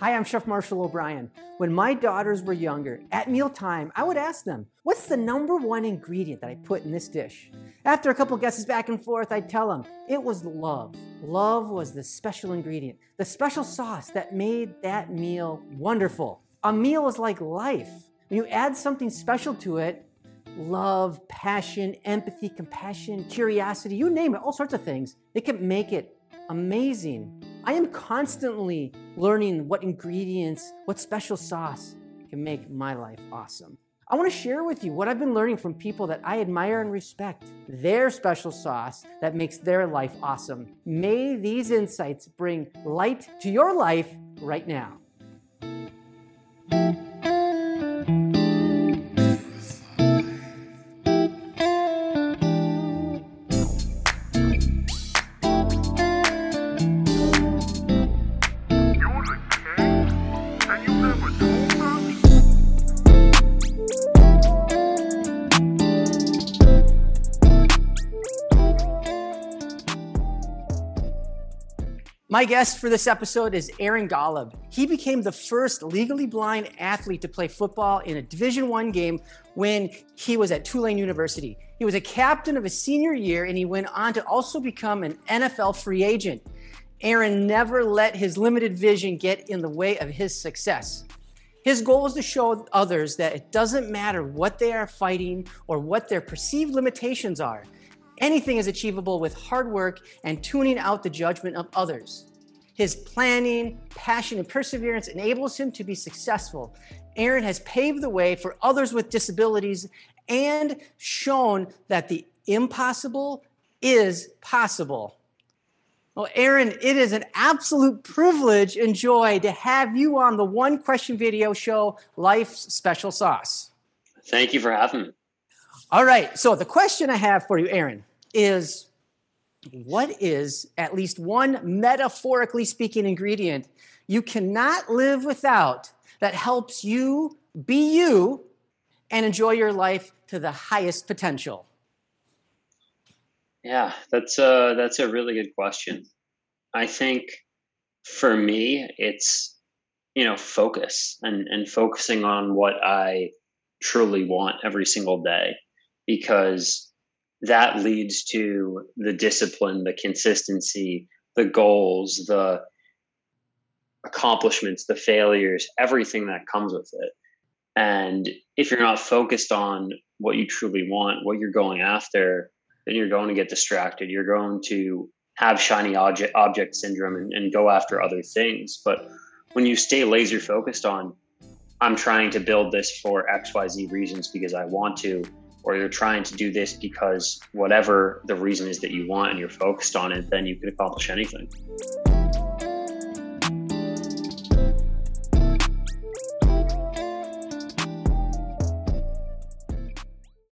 Hi, I'm Chef Marshall O'Brien. When my daughters were younger, at mealtime, I would ask them, What's the number one ingredient that I put in this dish? After a couple guesses back and forth, I'd tell them it was love. Love was the special ingredient, the special sauce that made that meal wonderful. A meal is like life. When you add something special to it, love, passion, empathy, compassion, curiosity, you name it, all sorts of things, it can make it amazing. I am constantly learning what ingredients, what special sauce can make my life awesome. I want to share with you what I've been learning from people that I admire and respect, their special sauce that makes their life awesome. May these insights bring light to your life right now. My guest for this episode is Aaron Golub. He became the first legally blind athlete to play football in a Division One game when he was at Tulane University. He was a captain of his senior year, and he went on to also become an NFL free agent. Aaron never let his limited vision get in the way of his success. His goal is to show others that it doesn't matter what they are fighting or what their perceived limitations are. Anything is achievable with hard work and tuning out the judgment of others. His planning, passion, and perseverance enables him to be successful. Aaron has paved the way for others with disabilities and shown that the impossible is possible. Well, Aaron, it is an absolute privilege and joy to have you on the One Question Video Show Life's Special Sauce. Thank you for having me. All right. So, the question I have for you, Aaron, is what is at least one metaphorically speaking ingredient you cannot live without that helps you be you and enjoy your life to the highest potential? Yeah, that's a that's a really good question. I think for me, it's you know focus and and focusing on what I truly want every single day because that leads to the discipline, the consistency, the goals, the accomplishments, the failures, everything that comes with it. And if you're not focused on what you truly want, what you're going after, then you're going to get distracted. You're going to have shiny object object syndrome and, and go after other things. But when you stay laser focused on, I'm trying to build this for XYZ reasons because I want to, or you're trying to do this because whatever the reason is that you want and you're focused on it, then you can accomplish anything.